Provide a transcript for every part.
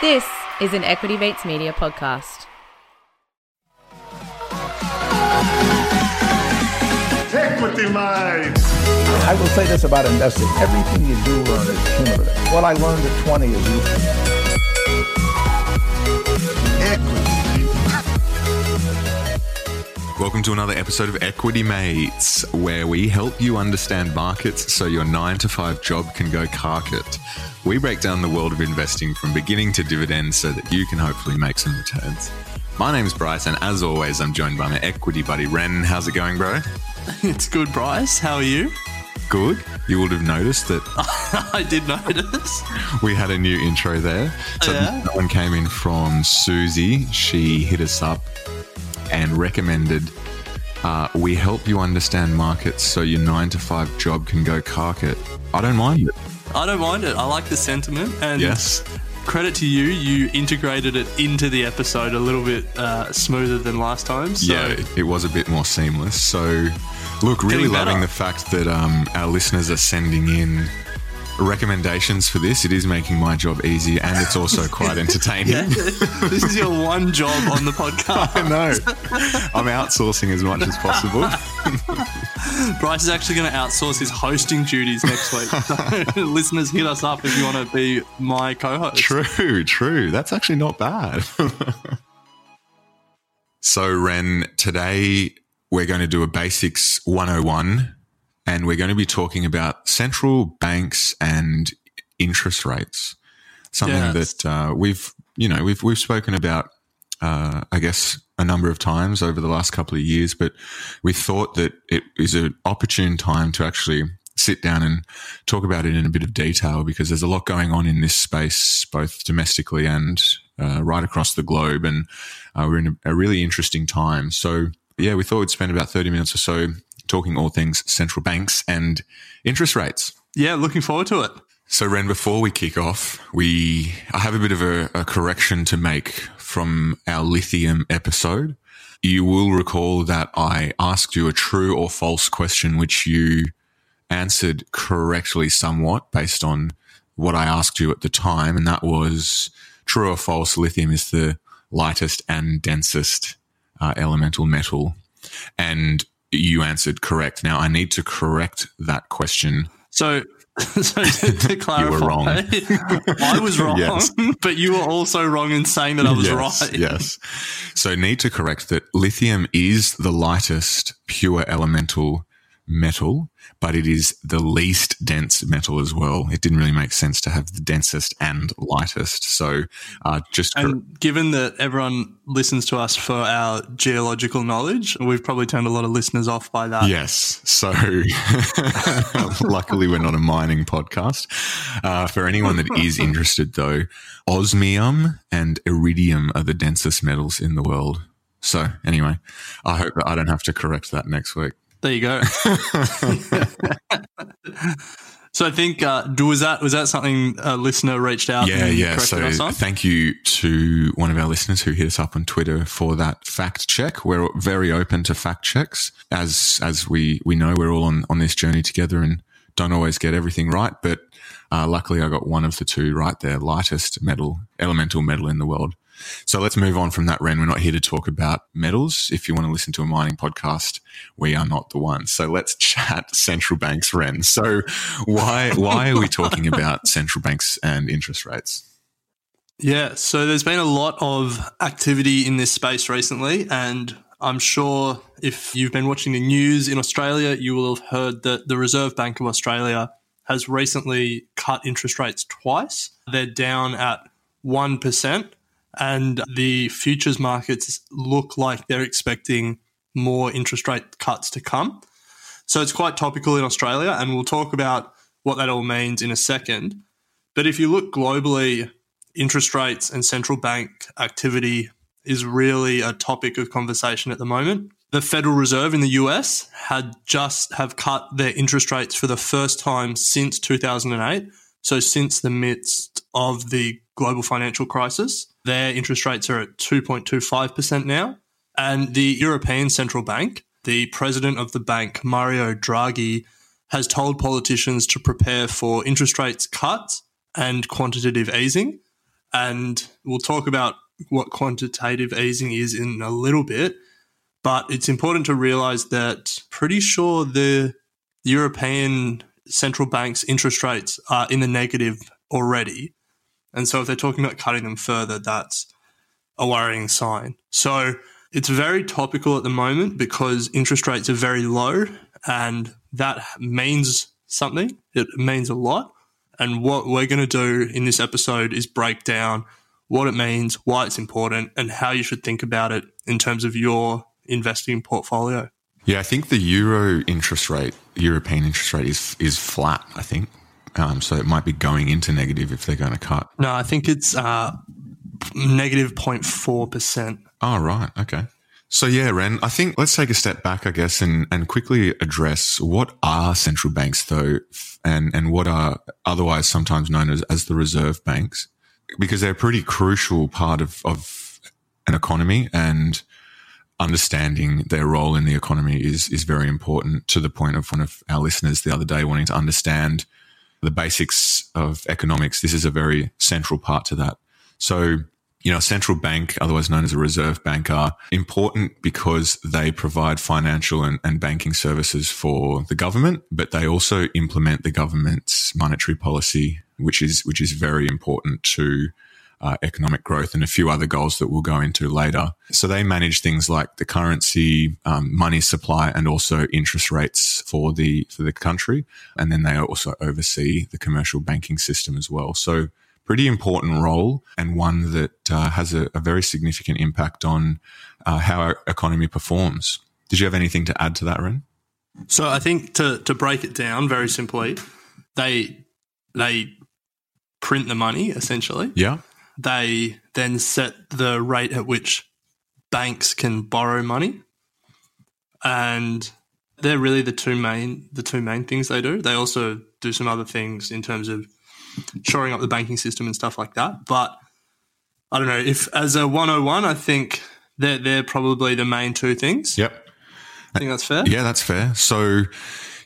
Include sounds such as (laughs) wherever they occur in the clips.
This is an Equity Mates Media podcast. Equity Mates. I will say this about investing. Everything you do learn is cumulative. What I learned at 20 is useful. Welcome to another episode of Equity Mates, where we help you understand markets so your nine to five job can go carket. We break down the world of investing from beginning to dividends so that you can hopefully make some returns. My name's Bryce, and as always, I'm joined by my equity buddy Ren. How's it going, bro? (laughs) It's good, Bryce. How are you? Good. You would have noticed that (laughs) I did notice. we had a new intro there. So Yeah. that one came in from Susie. She hit us up and recommended uh, we help you understand markets so your nine to five job can go carket. I don't mind it. I don't mind it. I like the sentiment. And Yes. credit to you, you integrated it into the episode a little bit uh, smoother than last time. So yeah, it was a bit more seamless. So, look, really loving the fact that um, our listeners are sending in recommendations for this. It is making my job easy, and it's also quite (laughs) entertaining. yeah, this is your one job on the podcast. (laughs) I know. I'm outsourcing as much as possible. (laughs) Bryce is actually going to outsource his hosting duties next week. So listeners, hit us up if you want to be my co-host. True, true. That's actually not bad. so, Ren, today we're going to do a basics 101 and we're going to be talking about central banks and interest rates. Something Yes. that uh, we've, you know, we've we've spoken about, uh, I guess, a number of times over the last couple of years. But we thought that it is an opportune time to actually sit down and talk about it in a bit of detail because there's a lot going on in this space, both domestically and uh, right across the globe, and uh, we're in a, a really interesting time. So, yeah, we thought we'd spend about 30 minutes or so talking all things central banks and interest rates. Yeah, looking forward to it. So, Ren, before we kick off, we I have a bit of a, a correction to make from our lithium episode. You will recall that I asked you a true or false question, which you answered correctly somewhat based on what I asked you at the time, and that was true or false. Lithium is the lightest and densest uh, elemental metal, and you answered correct. Now I need to correct that question So, (laughs) so to, to clarify, wrong. (laughs) I was wrong, Yes. but you were also wrong in saying that I was yes, right. Yes. So need to correct that lithium is the lightest pure elemental metal, but it is the least dense metal as well. It didn't really make sense to have the densest and lightest. So uh, just cor- And given that everyone listens to us for our geological knowledge, we've probably turned a lot of listeners off by that. Yes. So (laughs) luckily, we're not a mining podcast. Uh, for anyone that is (laughs) interested, though, osmium and iridium are the densest metals in the world. So, anyway, I hope that I don't have to correct that next week. There you go. (laughs) so I think uh, was that was that something a listener reached out? Yeah, and yeah. So us on? thank you to one of our listeners who hit us up on Twitter for that fact check. We're very open to fact checks, as as we we know we're all on on this journey together and don't always get everything right. But uh, luckily, I got one of the two right there: lightest metal, elemental metal in the world. So let's move on from that, Ren. We're not here to talk about metals. If you want to listen to a mining podcast, we are not the ones. So let's (laughs) chat central banks, Ren. So why why are we talking about (laughs) central banks and interest rates? Yeah, so there's been a lot of activity in this space recently, and I'm sure if you've been watching the news in Australia, you will have heard that the Reserve Bank of Australia has recently cut interest rates twice. They're down at 1%, and the futures markets look like they're expecting more interest rate cuts to come. So it's quite topical in Australia, and we'll talk about what that all means in a second. But if you look globally, interest rates and central bank activity is really a topic of conversation at the moment. The Federal Reserve in the US had just have cut their interest rates for the first time since 2008. So since the midst of the global financial crisis, their interest rates are at 2.25% now. And the European Central Bank, the president of the bank, Mario Draghi, has told politicians to prepare for interest rates cuts and quantitative easing. And we'll talk about what quantitative easing is in a little bit. But it's important to realize that pretty sure the European central banks' interest rates are in the negative already. And so if they're talking about cutting them further, that's a worrying sign. So it's very topical at the moment because interest rates are very low and that means something. It means a lot. And what we're going to do in this episode is break down what it means, why it's important, and how you should think about it in terms of your investing portfolio. Yeah, I think the euro interest rate, European interest rate, is is flat. I think um, so. It might be going into negative if they're going to cut. No, I think it's uh, negative 0.4 percent. Oh, right. Okay. So yeah, Ren, I think let's take a step back, I guess, and, and quickly address what are central banks though, and, and what are otherwise sometimes known as, as the reserve banks, because they're a pretty crucial part of, of an economy and understanding their role in the economy is, is very important to the point of one of our listeners the other day wanting to understand the basics of economics. This is a very central part to that. So you know, a central bank, otherwise known as a reserve bank, are important because they provide financial and, and, banking services for the government, but they also implement the government's monetary policy, which is which is very important to uh, economic growth and a few other goals that we'll go into later. So they manage things like the currency, um, money supply, and also interest rates for the for the country, and then they also oversee the commercial banking system as well. So pretty important role and one that uh, has a, a, very significant impact on uh, how our economy performs. Did you have anything to add to that, Ren? So I think to to break it down very simply, they they print the money essentially. Yeah. They then set the rate at which banks can borrow money, and they're really the two main the two main things they do. They also do some other things in terms of shoring up the banking system and stuff like that. But I don't know if as a 101, I think they're, they're probably the main two things. Yep. I think that's fair. Yeah, that's fair. So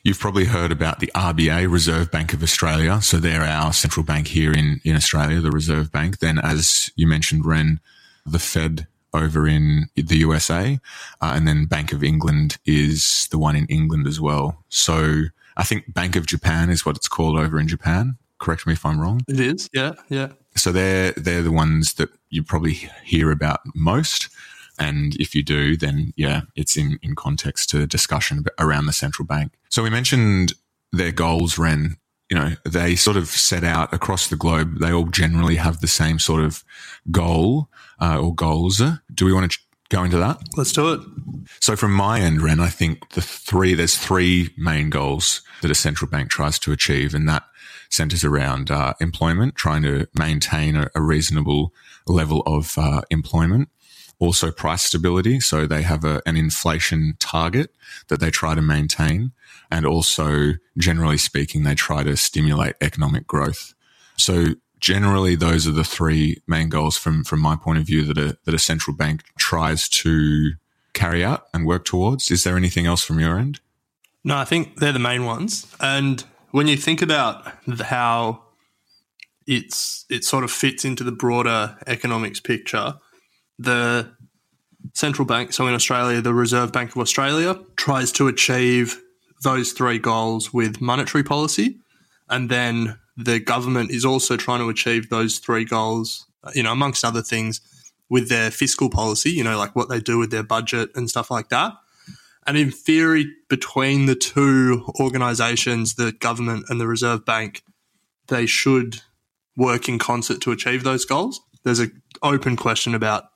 you've probably heard about the RBA, Reserve Bank of Australia. So they're our central bank here in, in Australia, the Reserve Bank. Then, as you mentioned, Ren, the Fed over in the USA. Uh, and then Bank of England is the one in England as well. So I think Bank of Japan is what it's called over in Japan. Correct me if I'm wrong. It is, yeah, yeah. So they're they're the ones that you probably hear about most. And if you do, then yeah, it's in, in context to discussion around the central bank. So we mentioned their goals, Ren. You know, they sort of set out across the globe. They all generally have the same sort of goal uh, or goals. Do we want to go into that? Let's do it. So from my end, Ren, I think the three, there's three main goals that a central bank tries to achieve. And that centers around uh, employment, trying to maintain a, a reasonable level of uh, employment. Also, price stability. So they have a, an inflation target that they try to maintain. And also, generally speaking, they try to stimulate economic growth. So generally, those are the three main goals from, from my point of view that a, that a central bank tries to carry out and work towards. Is there anything else from your end? No, I think they're the main ones. And when you think about how it's it sort of fits into the broader economics picture, the central bank, so in Australia, the Reserve Bank of Australia tries to achieve those three goals with monetary policy, and then the government is also trying to achieve those three goals, you know, amongst other things, with their fiscal policy, you know, like what they do with their budget and stuff like that. And in theory, between the two organizations, the government and the Reserve Bank, they should work in concert to achieve those goals. There's an open question about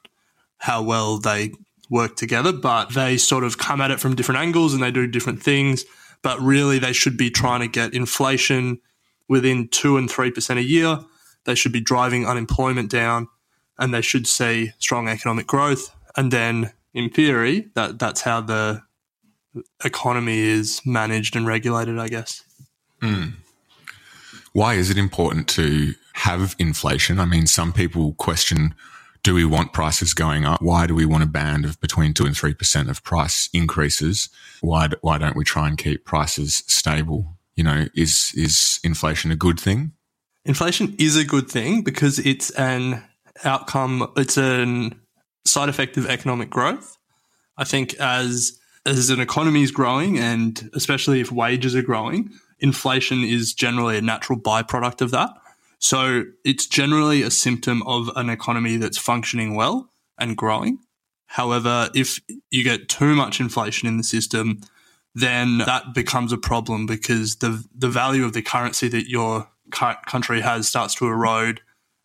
how well they work together, but they sort of come at it from different angles and they do different things. But really, they should be trying to get inflation within two and 3% a year. They should be driving unemployment down and they should see strong economic growth. And then, in theory, that, that's how the economy is managed and regulated, I guess. Mm. Why is it important to have inflation? I mean, some people question do we want prices going up? Why do we want a band of between 2 and 3% of price increases? Why, why don't we try and keep prices stable? You know, is, is inflation a good thing? inflation is a good thing because it's an outcome, it's an side effect of economic growth. I think as as an economy is growing and especially if wages are growing, inflation is generally a natural byproduct of that. So it's generally a symptom of an economy that's functioning well and growing. However, if you get too much inflation in the system, then that becomes a problem because the the value of the currency that your country has starts to erode,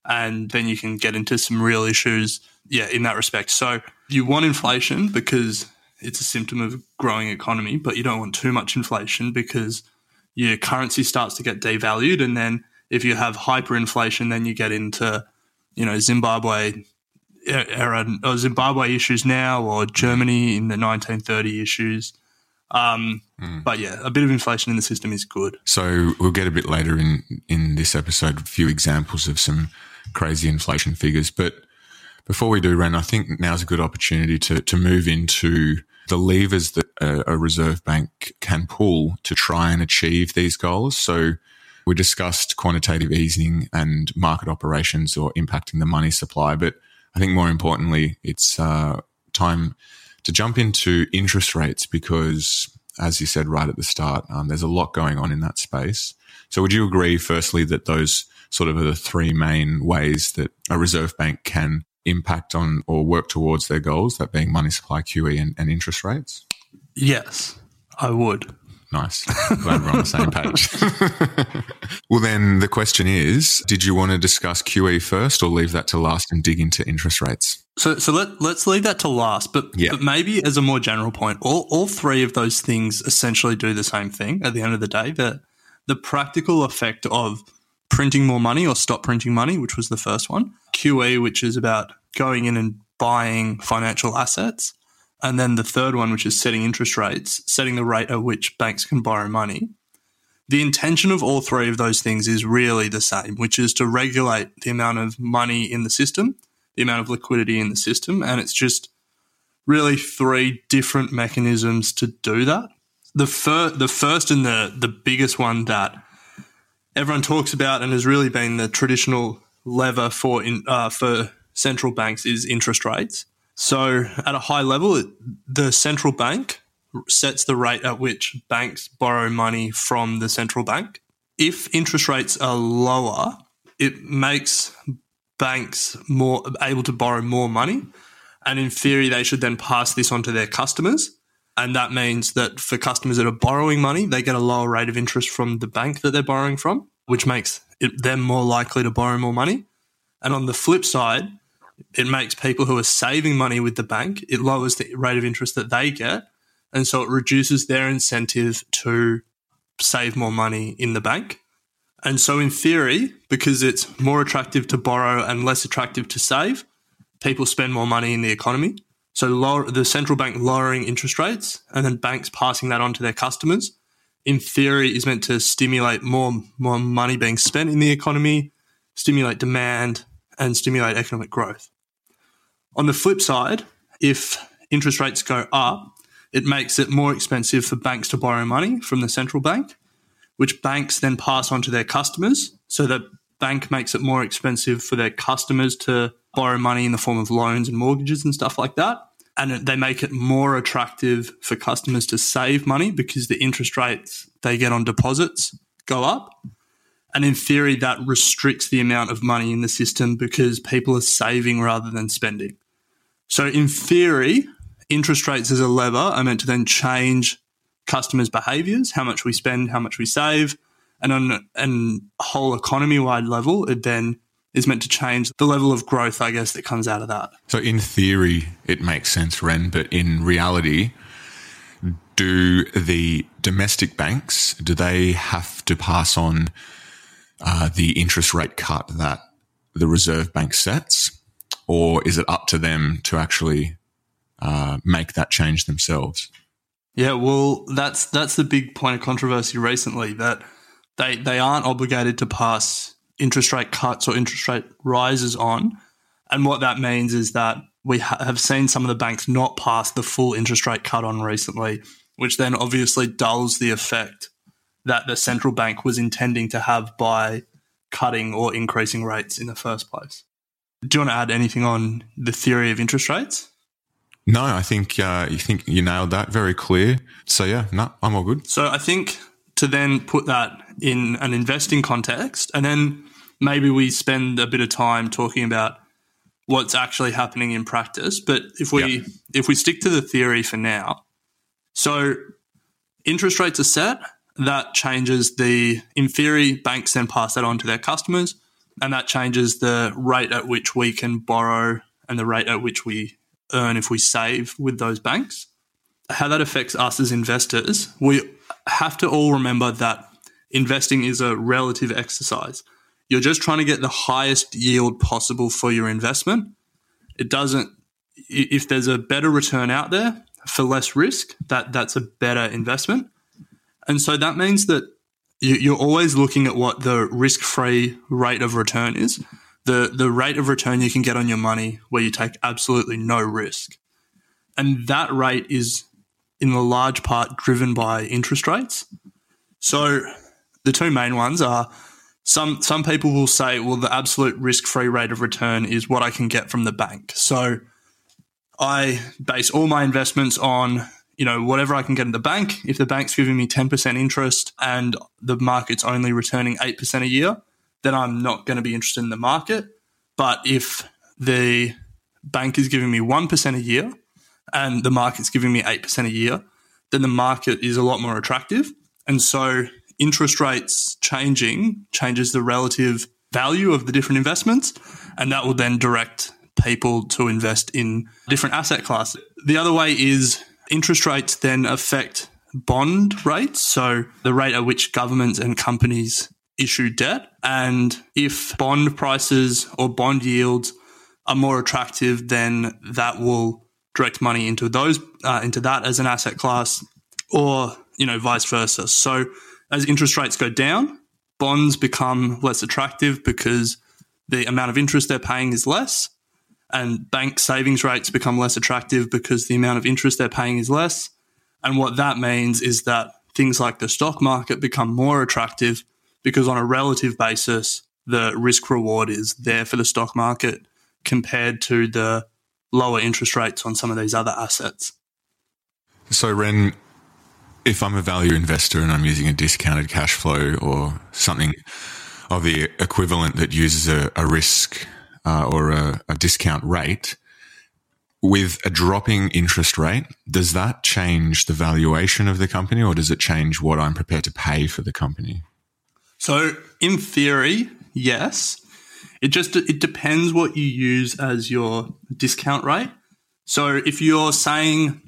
and then you can get into some real issues. Yeah, in that respect. So you want inflation because it's a symptom of a growing economy, but you don't want too much inflation because your currency starts to get devalued, and then if you have hyperinflation, then you get into you know Zimbabwe era or Zimbabwe issues now, or Germany in the 1930 issues. Um, mm. But yeah, a bit of inflation in the system is good. So we'll get a bit later in in this episode a few examples of some crazy inflation figures. But before we do, Ren, I think now's a good opportunity to to move into the levers that a, a reserve bank can pull to try and achieve these goals. So we discussed quantitative easing and market operations or impacting the money supply, but I think more importantly, it's uh, time to jump into interest rates because, as you said right at the start, um, there's a lot going on in that space. So, would you agree, firstly, that those sort of are the three main ways that a reserve bank can impact on or work towards their goals, that being money supply, QE, and, and interest rates? Yes, I would. Nice. Glad we're on the same (laughs) page. well, then the question is Did you want to discuss QE first or leave that to last and dig into interest rates? So, so let, let's leave that to last, but, yeah. but maybe as a more general point, all, all three of those things essentially do the same thing at the end of the day. The, the practical effect of printing more money or stop printing money, which was the first one, QE, which is about going in and buying financial assets, and then the third one, which is setting interest rates, setting the rate at which banks can borrow money. The intention of all three of those things is really the same, which is to regulate the amount of money in the system, the amount of liquidity in the system. And it's just really three different mechanisms to do that. The, fir- the first and the, the biggest one that everyone talks about and has really been the traditional lever for, in, uh, for central banks is interest rates. So, at a high level, the central bank sets the rate at which banks borrow money from the central bank. If interest rates are lower, it makes banks more able to borrow more money. And in theory, they should then pass this on to their customers. And that means that for customers that are borrowing money, they get a lower rate of interest from the bank that they're borrowing from, which makes them more likely to borrow more money. And on the flip side, it makes people who are saving money with the bank, it lowers the rate of interest that they get. And so it reduces their incentive to save more money in the bank. And so, in theory, because it's more attractive to borrow and less attractive to save, people spend more money in the economy. So, lower, the central bank lowering interest rates and then banks passing that on to their customers, in theory, is meant to stimulate more, more money being spent in the economy, stimulate demand, and stimulate economic growth. On the flip side, if interest rates go up, it makes it more expensive for banks to borrow money from the central bank, which banks then pass on to their customers. So the bank makes it more expensive for their customers to borrow money in the form of loans and mortgages and stuff like that. And they make it more attractive for customers to save money because the interest rates they get on deposits go up. And in theory, that restricts the amount of money in the system because people are saving rather than spending. So, in theory, interest rates as a lever are meant to then change customers' behaviors, how much we spend, how much we save. And on a whole economy wide level, it then is meant to change the level of growth, I guess, that comes out of that. So, in theory, it makes sense, Ren, but in reality, do the domestic banks do they have to pass on uh, the interest rate cut that the Reserve Bank sets, or is it up to them to actually uh, make that change themselves? Yeah, well, that's that's the big point of controversy recently that they they aren't obligated to pass interest rate cuts or interest rate rises on, and what that means is that we ha- have seen some of the banks not pass the full interest rate cut on recently, which then obviously dulls the effect that the central bank was intending to have by cutting or increasing rates in the first place. Do you want to add anything on the theory of interest rates? No, I think uh, you think you nailed that very clear. So yeah, no, I'm all good. So I think to then put that in an investing context, and then maybe we spend a bit of time talking about what's actually happening in practice. But if we Yeah. if we stick to the theory for now, so interest rates are set. That changes the in theory banks then pass that on to their customers, and that changes the rate at which we can borrow and the rate at which we earn if we save with those banks. How that affects us as investors, we have to all remember that investing is a relative exercise. You're just trying to get the highest yield possible for your investment. It doesn't if there's a better return out there for less risk, that that's a better investment. And so that means that you- you're always looking at what the risk-free rate of return is, the the rate of return you can get on your money where you take absolutely no risk, and that rate is in the large part driven by interest rates. So the two main ones are some some people will say, well, the absolute risk-free rate of return is what I can get from the bank. So I base all my investments on you know whatever I can get in the bank. If the bank's giving me ten percent interest and the market's only returning eight percent a year, then I'm not going to be interested in the market. But if the bank is giving me one percent a year and the market's giving me eight percent a year, then the market is a lot more attractive. And so interest rates changing changes the relative value of the different investments, and that will then direct people to invest in different asset classes. The other way is interest rates then affect bond rates, so the rate at which governments and companies issue debt. And if bond prices or bond yields are more attractive, then that will direct money into those uh, into that as an asset class, or you know vice versa. So as interest rates go down, bonds become less attractive because the amount of interest they're paying is less, and bank savings rates become less attractive because the amount of interest they're paying is less. And what that means is that things like the stock market become more attractive because on a relative basis, the risk reward is there for the stock market compared to the lower interest rates on some of these other assets. So, Ren, if I'm a value investor and I'm using a discounted cash flow or something of the equivalent that uses a, a risk uh, or a, a discount rate, with a dropping interest rate, does that change the valuation of the company or does it change what I'm prepared to pay for the company? So, in theory, yes. It just it depends what you use as your discount rate. So, if you're saying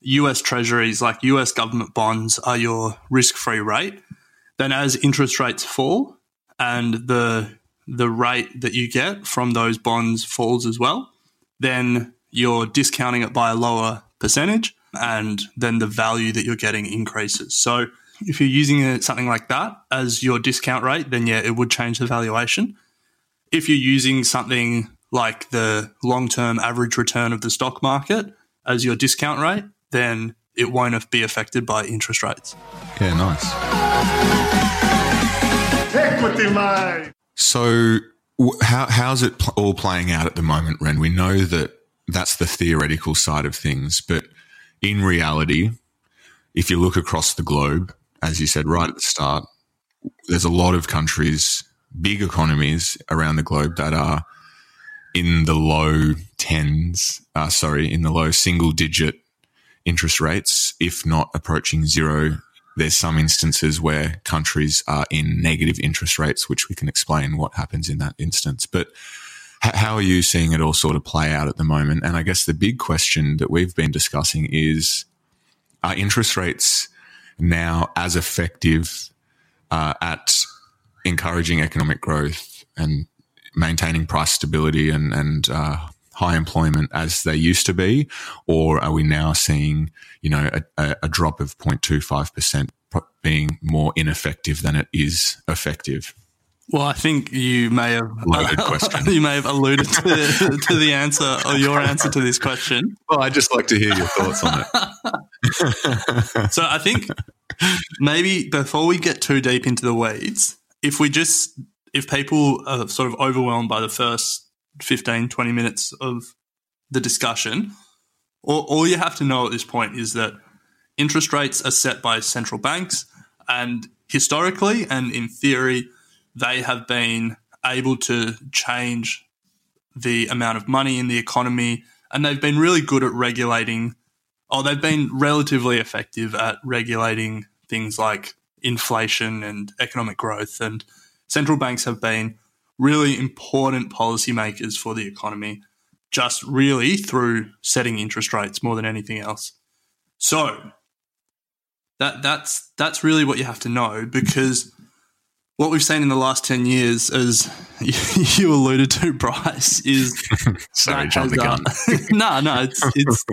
US treasuries, like US government bonds, are your risk-free rate, then as interest rates fall and the the rate that you get from those bonds falls as well, then you're discounting it by a lower percentage, and then the value that you're getting increases. So if you're using it, something like that as your discount rate, then yeah, it would change the valuation. If you're using something like the long term average return of the stock market as your discount rate, then it won't be affected by interest rates. Yeah, nice. Equity mate. So, how how's it pl- all playing out at the moment, Ren? We know that that's the theoretical side of things, but in reality, if you look across the globe, as you said right at the start, there's a lot of countries, big economies around the globe that are in the low tens, uh, sorry, in the low single digit interest rates, if not approaching zero. There's some instances where countries are in negative interest rates, which we can explain what happens in that instance. But h- how are you seeing it all sort of play out at the moment? And I guess the big question that we've been discussing is are interest rates now as effective uh, at encouraging economic growth and maintaining price stability and, and uh, high employment as they used to be? Or are we now seeing, you know, a, a, drop of 0.25% being more ineffective than it is effective? Well, I think you may have (laughs) you may have alluded to, to the answer or your answer to this question. Well, I'd just like to hear your thoughts on it. (laughs) So I think maybe before we get too deep into the weeds, if we just if people are sort of overwhelmed by the first 15 20 minutes of the discussion. All, all you have to know at this point is that interest rates are set by central banks and historically and in theory they have been able to change the amount of money in the economy and they've been really good at regulating oh they've been relatively effective at regulating things like inflation and economic growth and central banks have been really important policymakers for the economy just really through setting interest rates more than anything else so that that's that's really what you have to know because what we've seen in the last 10 years, as (laughs) you alluded to, Bryce, is. (laughs) Sorry, jump the gun. Uh, (laughs) no, no, it's, it's,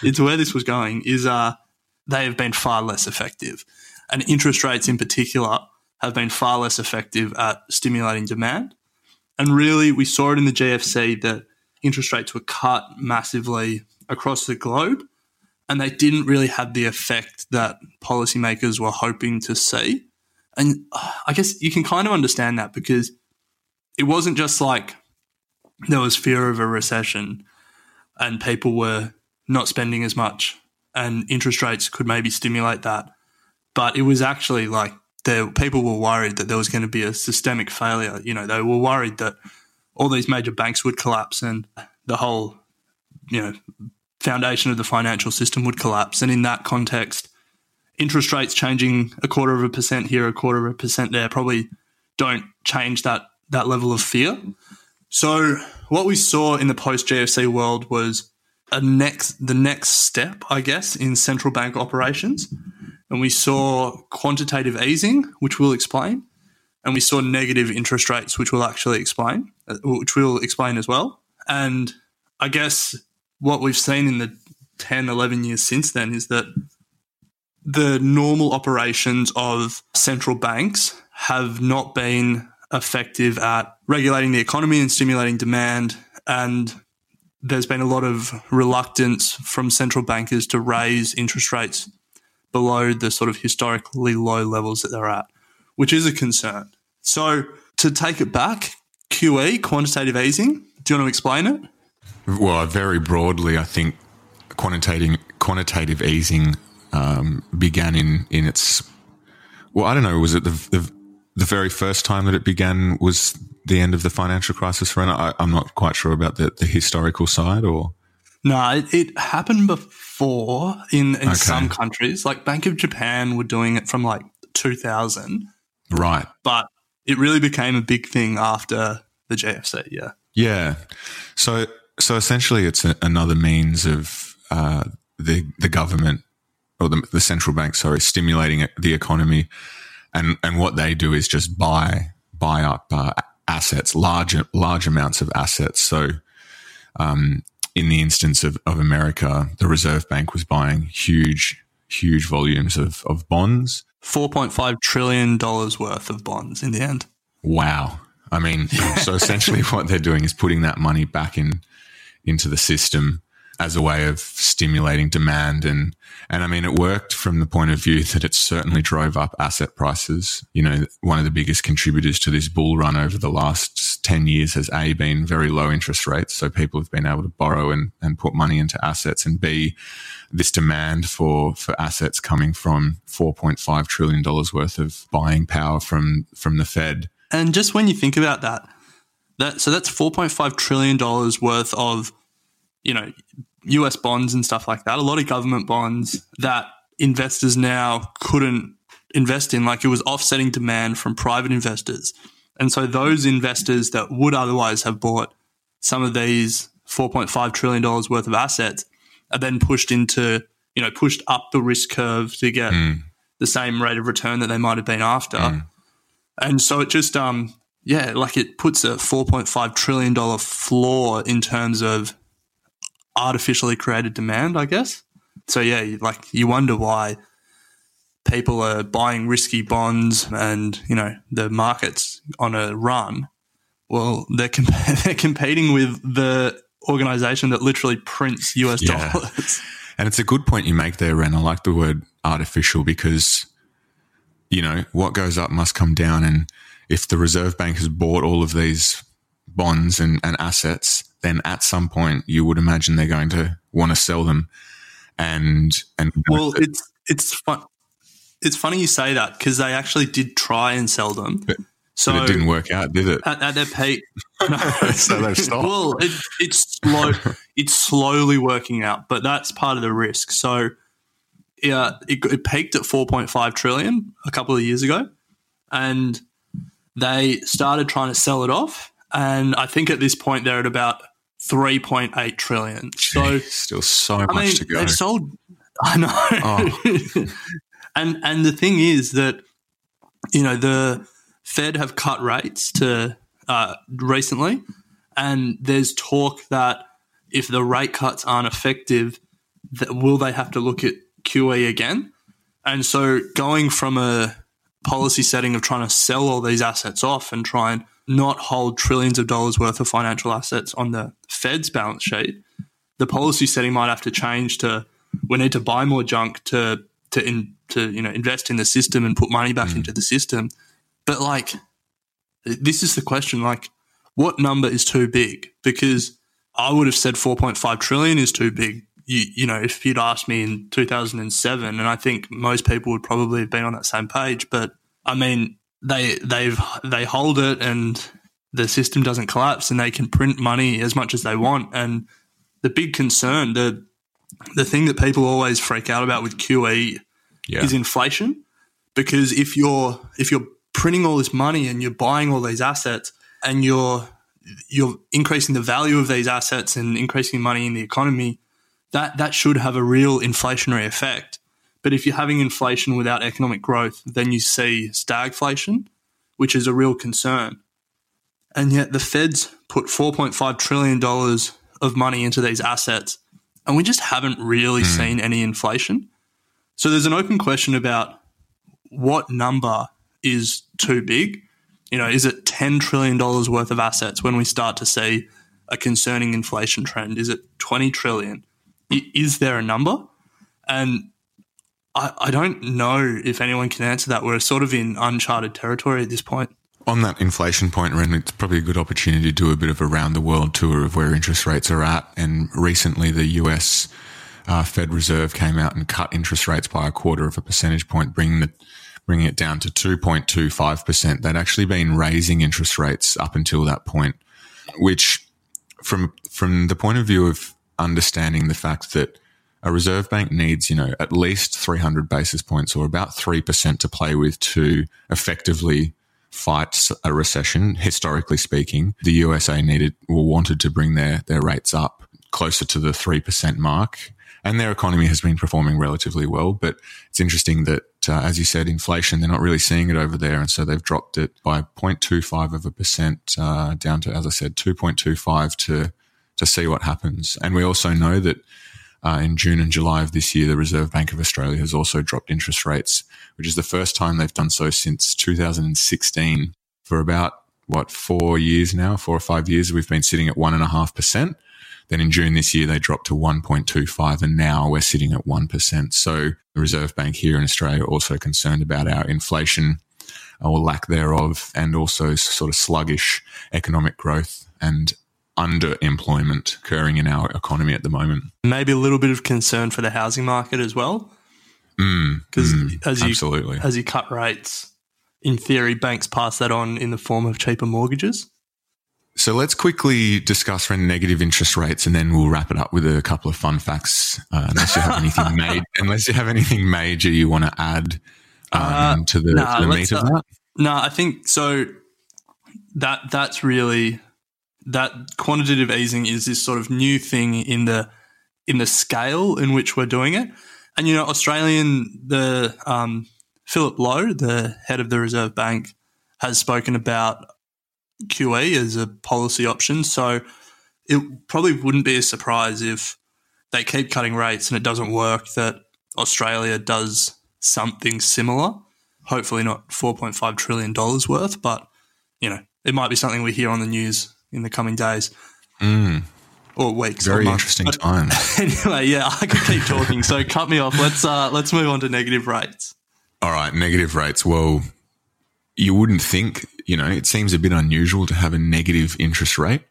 it's where this was going, is uh, they have been far less effective. And interest rates in particular have been far less effective at stimulating demand. And really, we saw it in the GFC that interest rates were cut massively across the globe, and they didn't really have the effect that policymakers were hoping to see. And uh, I guess you can kind of understand that because it wasn't just like there was fear of a recession and people were not spending as much and interest rates could maybe stimulate that. But it was actually like there, people were worried that there was going to be a systemic failure. You know, they were worried that all these major banks would collapse and the whole, you know, foundation of the financial system would collapse. And in that context, interest rates changing a quarter of a percent here, a quarter of a percent there, probably don't change that that level of fear. So what we saw in the post GFC world was a next the next step, I guess, in central bank operations. And we saw quantitative easing, which we'll explain, and we saw negative interest rates, which we'll actually explain, uh, which we'll explain as well. And I guess what we've seen in the 10, 11 years since then is that the normal operations of central banks have not been effective at regulating the economy and stimulating demand. And there's been a lot of reluctance from central bankers to raise interest rates below the sort of historically low levels that they're at, which is a concern. So, to take it back, QE, quantitative easing, do you want to explain it? Well, very broadly, I think quantitative quantitative easing um, began in in its well, I don't know, was it the, the the very first time that it began was the end of the financial crisis for I, am not quite sure about the, the historical side or no it, it happened before in, in okay. some countries like bank of japan were doing it from like 2000 right but it really became a big thing after the GFC. yeah yeah so so essentially it's a, another means of uh, the the government or the, the central bank, sorry, stimulating the economy. And, and what they do is just buy, buy up uh, assets, large, large amounts of assets. So, um, in the instance of, of America, the Reserve Bank was buying huge, huge volumes of, of bonds. $4.5 trillion worth of bonds in the end. Wow. I mean, so (laughs) essentially what they're doing is putting that money back in into the system as a way of stimulating demand and and I mean it worked from the point of view that it certainly drove up asset prices. You know, one of the biggest contributors to this bull run over the last 10 years has A been very low interest rates, so people have been able to borrow and and put money into assets and B this demand for for assets coming from 4.5 trillion dollars worth of buying power from from the Fed. And just when you think about that that so that's 4.5 trillion dollars worth of you know, US bonds and stuff like that, a lot of government bonds that investors now couldn't invest in, like it was offsetting demand from private investors. And so those investors that would otherwise have bought some of these $4.5 trillion worth of assets are then pushed into, you know, pushed up the risk curve to get mm. the same rate of return that they might have been after. Mm. And so it just, um, yeah, like it puts a $4.5 trillion floor in terms of artificially created demand, I guess. So yeah, like you wonder why people are buying risky bonds and you know the markets on a run. Well, they're comp- (laughs) they're competing with the organization that literally prints US yeah. dollars. (laughs) And it's a good point you make there, Ren. I like the word artificial because you know what goes up must come down, and if the Reserve Bank has bought all of these bonds and, and assets, then at some point you would imagine they're going to want to sell them. And and Well, it's it's fun. It's funny you say that because they actually did try and sell them. But- so but it didn't work out, did it? at, at their peak. (laughs) No. So they've stopped. Well, it, it's slow. it's slowly working out, but that's part of the risk. So, yeah, it, it peaked at four point five trillion a couple of years ago, and they started trying to sell it off. And I think at this point they're at about three point eight trillion. So Still so I much mean, to go. they've sold. (laughs) I know. Oh. and and the thing is that you know the Fed have cut rates to uh, recently, and there's talk that if the rate cuts aren't effective, that will they have to look at QE again? And so going from a policy setting of trying to sell all these assets off and try and not hold trillions of dollars worth of financial assets on the Fed's balance sheet, the policy setting might have to change to we need to buy more junk to to in, to you know invest in the system and put money back hmm. into the system. But like, this is the question: like, what number is too big? Because I would have said 4.5 trillion is too big. You, you know, if you'd asked me in 2007, and I think most people would probably have been on that same page. But I mean, they they've they hold it, and the system doesn't collapse, and they can print money as much as they want. And the big concern, the the thing that people always freak out about with QE yeah. is inflation because if you're if you're printing all this money and you're buying all these assets and you're you're increasing the value of these assets and increasing money in the economy that that should have a real inflationary effect but if you're having inflation without economic growth then you see stagflation which is a real concern and yet the feds put 4.5 trillion dollars of money into these assets and we just haven't really hmm. seen any inflation so there's an open question about what number is too big. You know, is it $10 trillion worth of assets when we start to see a concerning inflation trend? Is it 20 trillion? Is there a number? And I, I don't know if anyone can answer that. We're sort of in uncharted territory at this point. On that inflation point, Ren, it's probably a good opportunity to do a bit of a round the world tour of where interest rates are at. And recently, the US uh, Fed Reserve came out and cut interest rates by a quarter of a percentage point, bringing the bringing it down to 2.25%. They'd actually been raising interest rates up until that point, which from from the point of view of understanding the fact that a reserve bank needs, you know, at least 300 basis points or about 3% to play with to effectively fight a recession, historically speaking, the USA needed or wanted to bring their, their rates up closer to the 3% mark. And their economy has been performing relatively well. But it's interesting that, uh, as you said, inflation, they're not really seeing it over there. And so they've dropped it by 0.25 of a percent uh, down to, as I said, 2.25 to, to see what happens. And we also know that uh, in June and July of this year, the Reserve Bank of Australia has also dropped interest rates, which is the first time they've done so since 2016. For about, what, four years now, four or five years, we've been sitting at 1.5%. Then in June this year, they dropped to 1.25, and now we're sitting at 1%. So the Reserve Bank here in Australia are also concerned about our inflation or lack thereof, and also sort of sluggish economic growth and underemployment occurring in our economy at the moment. Maybe a little bit of concern for the housing market as well. Because as you Absolutely. as you cut rates, in theory, banks pass that on in the form of cheaper mortgages. So let's quickly discuss negative interest rates, and then we'll wrap it up with a couple of fun facts. Uh, unless you have anything (laughs) made, unless you have anything major you want to add um, Uh, to the, nah, to the meat of uh, that. No, I think so. That that's really that quantitative easing is this sort of new thing in the in the scale in which we're doing it. And you know, Australian the um, Philip Lowe, the head of the Reserve Bank, has spoken about QE as a policy option. So it probably wouldn't be a surprise if they keep cutting rates and it doesn't work that Australia does something similar. Hopefully not $4.5 trillion worth, but you know, it might be something we hear on the news in the coming days or weeks. or Very months. interesting But time. (laughs) anyway, yeah, I could keep talking. So cut me off. Let's uh, let's move on to negative rates. All right, negative rates. Well, you wouldn't think you know, it seems a bit unusual to have a negative interest rate.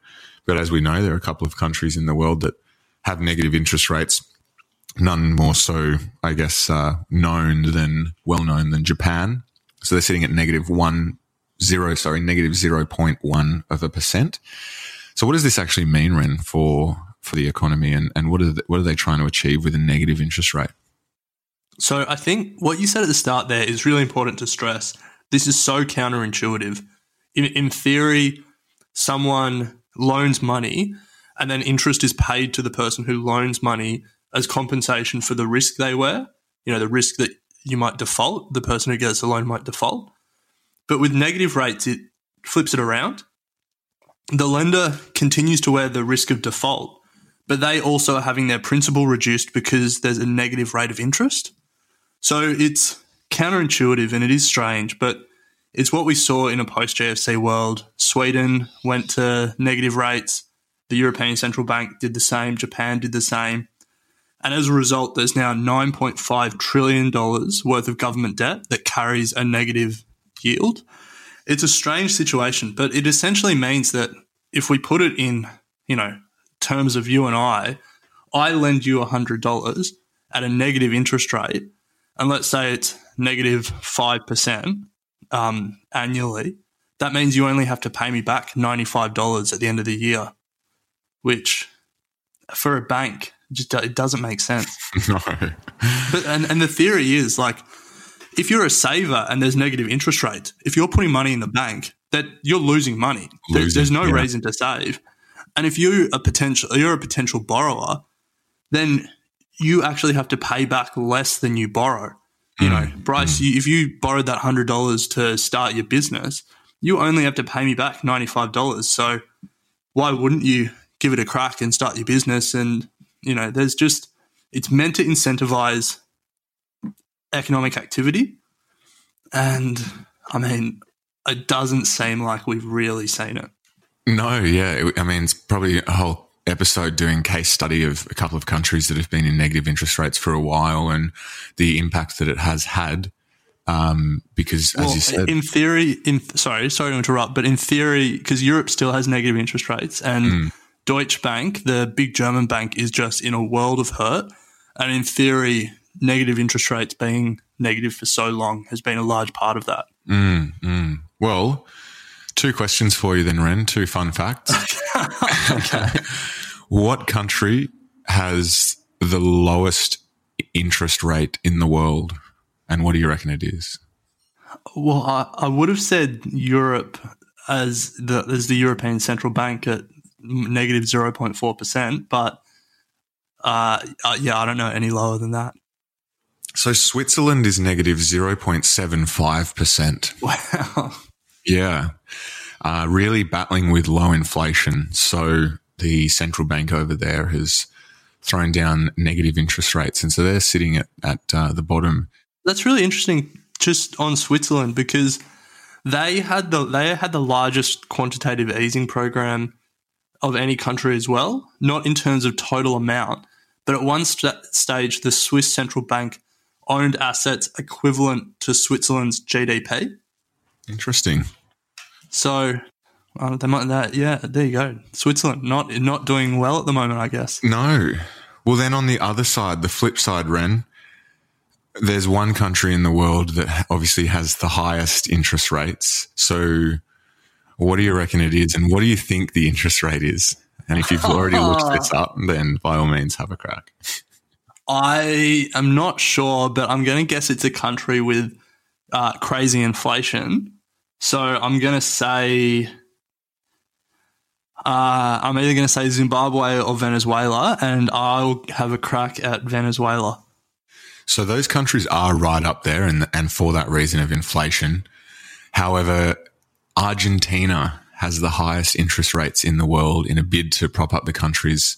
But as we know, there are a couple of countries in the world that have negative interest rates. None more so, I guess, uh, known than well known than Japan. So they're sitting at negative one zero, sorry, negative 0.1 of a percent. So what does this actually mean, Ren, for, for the economy and, and what are, the, what are they trying to achieve with a negative interest rate? So I think what you said at the start there is really important to stress. This is so counterintuitive. In, in theory, someone loans money and then interest is paid to the person who loans money as compensation for the risk they wear. You know, the risk that you might default, the person who gets the loan might default. But with negative rates, it flips it around. The lender continues to wear the risk of default, but they also are having their principal reduced because there's a negative rate of interest. So it's counterintuitive and it is strange, but it's what we saw in a post GFC world. Sweden went to negative rates. The European Central Bank did the same. Japan did the same. And as a result, there's now $9.5 trillion worth of government debt that carries a negative yield. It's a strange situation, but it essentially means that if we put it in, you know, terms of you and I, I lend you $100 at a negative interest rate, and let's say it's negative 5% um, annually, that means you only have to pay me back $95 at the end of the year, which for a bank, just it doesn't make sense. (laughs) no. But and, and the theory is like if you're a saver and there's negative interest rates, if you're putting money in the bank, that you're losing money. Losing, there's no yeah. reason to save. And if you a potential you're a potential borrower, then you actually have to pay back less than you borrow. You know, mm. Bryce, you, if you borrowed that hundred dollars to start your business, you only have to pay me back ninety five dollars. So why wouldn't you give it a crack and start your business? And you know, there's just it's meant to incentivize economic activity, and I mean, it doesn't seem like we've really seen it. No, yeah. I mean, it's probably a whole episode doing case study of a couple of countries that have been in negative interest rates for a while and the impact that it has had. Um, because as Well, you said, in theory, in sorry, sorry to interrupt, but in theory, because Europe still has negative interest rates, and Hmm. Deutsche Bank, the big German bank, is just in a world of hurt. And in theory, negative interest rates being negative for so long has been a large part of that. well, two questions for you then, Ren. Two fun facts. (laughs) what country has the lowest interest rate in the world? And what do you reckon it is? Well, I, I would have said Europe as the as the European Central Bank at negative zero point four percent, but uh, uh, yeah, I don't know any lower than that. So Switzerland is negative 0.75%. (laughs) Wow. Yeah. Uh, really battling with low inflation. So the central bank over there has thrown down negative interest rates. And so they're sitting at, at uh, the bottom. That's really interesting just on Switzerland because they had the they had the largest quantitative easing program of any country as well, not in terms of total amount, but at one st- stage the Swiss central bank owned assets equivalent to Switzerland's GDP. Interesting. So uh, they might that yeah, there you go. Switzerland not not doing well at the moment, I guess. No. Well, then on the other side, the flip side, Ren, there's one country in the world that obviously has the highest interest rates. So what do you reckon it is? And what do you think the interest rate is? And if you've already looked this (laughs) up, then by all means have a crack. I am not sure, but I'm going to guess it's a country with uh, crazy inflation. So I'm going to say, uh, I'm either going to say Zimbabwe or Venezuela, and I'll have a crack at Venezuela. So those countries are right up there and, and for that reason of inflation. However, Argentina has the highest interest rates in the world in a bid to prop up the country's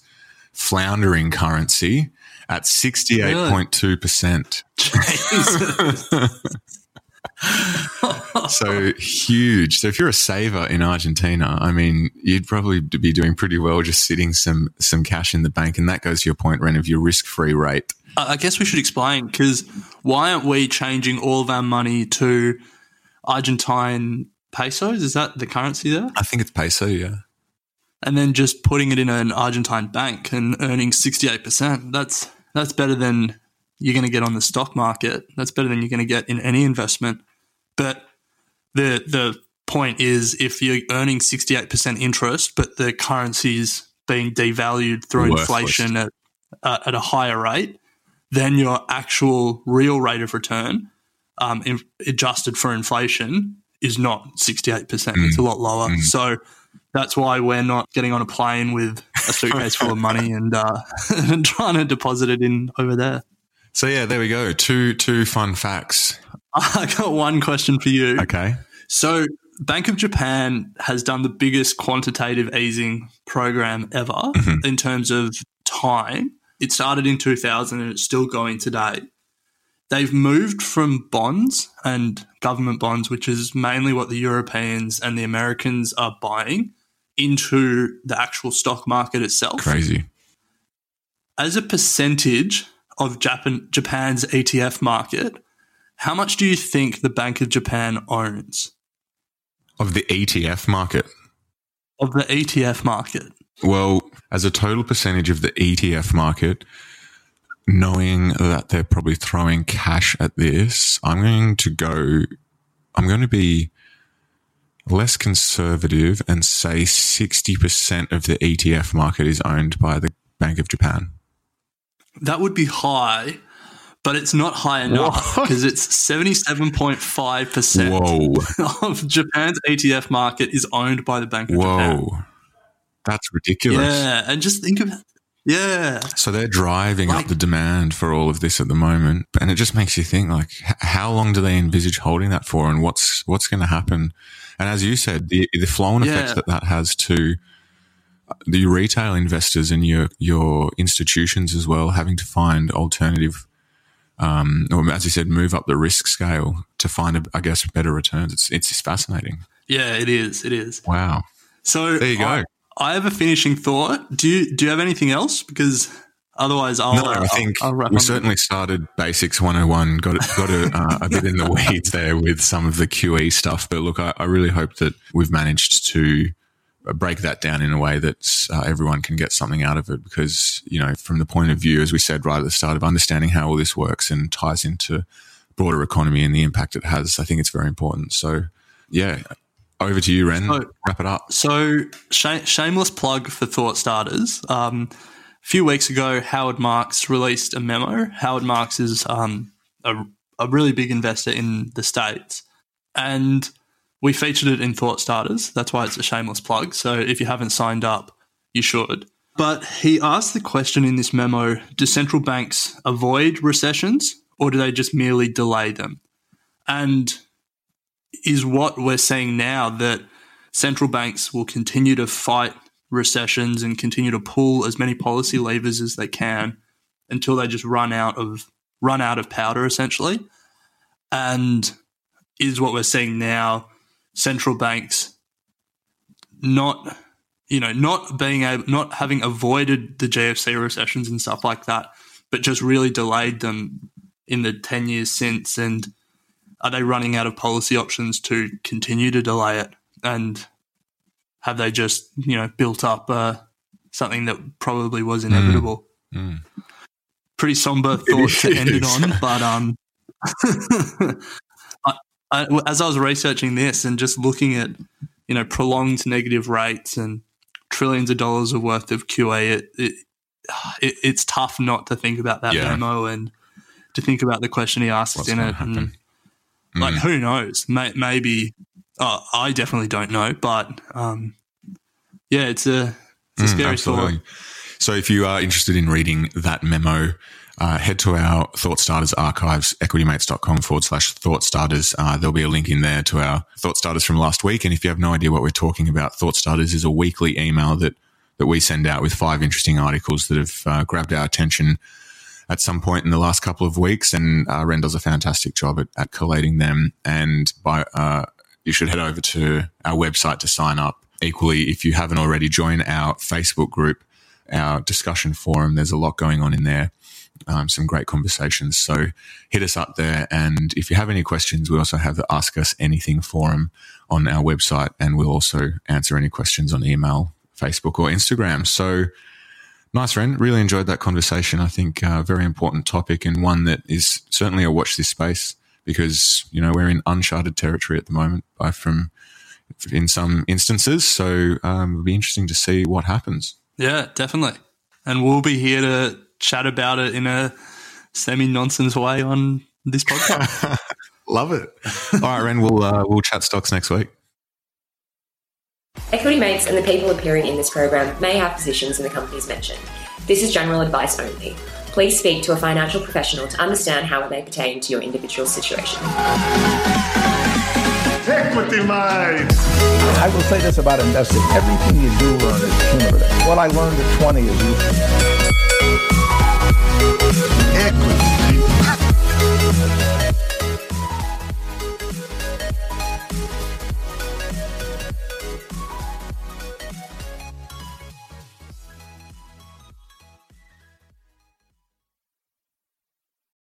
floundering currency at 68.2%. (laughs) so huge. So if you're a saver in Argentina, I mean, you'd probably be doing pretty well just sitting some some cash in the bank, and that goes to your point, Ren, of your risk free rate. I I guess we should explain because why aren't we changing all of our money to Argentine pesos. Is that the currency there? I think it's peso. Yeah. And then just putting it in an Argentine bank and earning 68%. That's that's better than you're going to get on the stock market. That's better than you're going to get in any investment. But the the point is if you're earning 68% interest but the currency's being devalued through Worthless. inflation at uh, at a higher rate, then your actual real rate of return um, in, adjusted for inflation is not 68%. It's a lot lower. So that's why we're not getting on a plane with a suitcase full of money and, uh, and (laughs) trying to deposit it in over there. So yeah, there we go. Two two fun facts. (laughs) I got one question for you. Okay. So, Bank of Japan has done the biggest quantitative easing program ever in terms of time. It started in 2000 and it's still going today. They've moved from bonds and government bonds, which is mainly what the Europeans and the Americans are buying, into the actual stock market itself. Crazy. As a percentage of Japan, Japan's ETF market, how much do you think the Bank of Japan owns? Of the ETF market. of the ETF market. Well, as a total percentage of the ETF market, knowing that they're probably throwing cash at this, I'm going to go, I'm going to be less conservative and say 60% of the ETF market is owned by the Bank of Japan. That would be high, but it's not high enough because it's 77.5% Whoa. (laughs) of Japan's ETF market is owned by the Bank of Japan. Whoa. That's ridiculous. Yeah, and just think of yeah. So they're driving Like- up the demand for all of this at the moment, and it just makes you think like, how long do they envisage holding that for, and what's what's going to happen? And as you said, the the flow-on effects Yeah. that that has to the retail investors and your your institutions as well, having to find alternative, um, or as you said, move up the risk scale to find, a, I guess, better returns. It's it's fascinating. Yeah, it is. It is. Wow. So There you go. I, I have a finishing thought. Do you do you have anything else? Because otherwise, I'll. No, I I'll- think I'll wrap we up. certainly started basics 101, got got a, uh, a bit in the (laughs) weeds there with some of the QE stuff. But look, I, I really hope that we've managed to break that down in a way that uh, everyone can get something out of it. Because, you know, from the point of view, as we said right at the start, of understanding how all this works and ties into broader economy and the impact it has, I think it's very important. So, yeah, over to you, Ren. So- Wrap it up. So, sh- shameless plug for thought starters. Um, few weeks ago, Howard Marks released a memo. Howard Marks is um, a, a really big investor in the States. And we featured it in Thought Starters. That's why it's a shameless plug. So, if you haven't signed up, you should. But he asked the question in this memo Do central banks avoid recessions or do they just merely delay them? And is what we're seeing now that central banks will continue to fight recessions and continue to pull as many policy levers as they can until they just run out of run out of powder essentially. And is what we're seeing now central banks not you know not being able not having avoided the GFC recessions and stuff like that but just really delayed them in the 10 years since? And are they running out of policy options to continue to delay it? And have they just you know built up uh, something that probably was inevitable Mm. pretty somber thought (laughs) to end it on (laughs) but um (laughs) I, I, as i was researching this and just looking at you know prolonged negative rates and trillions of dollars of worth of QE it, it, it it's tough not to think about that Yeah. memo and to think about the question he asks What's in it and like Mm. who knows May- maybe oh, i definitely don't know but um yeah it's a it's a Mm, scary absolutely. thought So if you are interested in reading that memo, uh, head to our Thought Starters archives, equitymates.com forward slash Thought Starters. Uh, there'll be a link in there to our Thought Starters from last week. And if you have no idea what we're talking about, Thought Starters is a weekly email that, that we send out with five interesting articles that have uh, grabbed our attention at some point in the last couple of weeks. And uh, Ren does a fantastic job at, at collating them. And by, uh, you should head over to our website to sign up. Equally, if you haven't already, join our Facebook group, our discussion forum. There's a lot going on in there. um, some great conversations. So hit us up there. And if you have any questions, we also have the Ask Us Anything forum on our website, and we'll also answer any questions on email, Facebook, or Instagram. So nice, Ren. Really enjoyed that conversation. I think a uh, very important topic and one that is certainly a watch this space because you know we're in uncharted territory at the moment, from in some instances. So um, it'll be interesting to see what happens. Yeah, definitely. And we'll be here to chat about it in a semi nonsense way on this podcast. (laughs) Love it. All right, Ren, we'll uh, we'll chat stocks next week. Equity Mates and the people appearing in this program may have positions in the companies mentioned. This is general advice only. Please speak to a financial professional to understand how it may pertain to your individual situation. Equity Mates! I will say this about investing. Everything you do learn is cumulative. What I learned at 20 is useful. Equity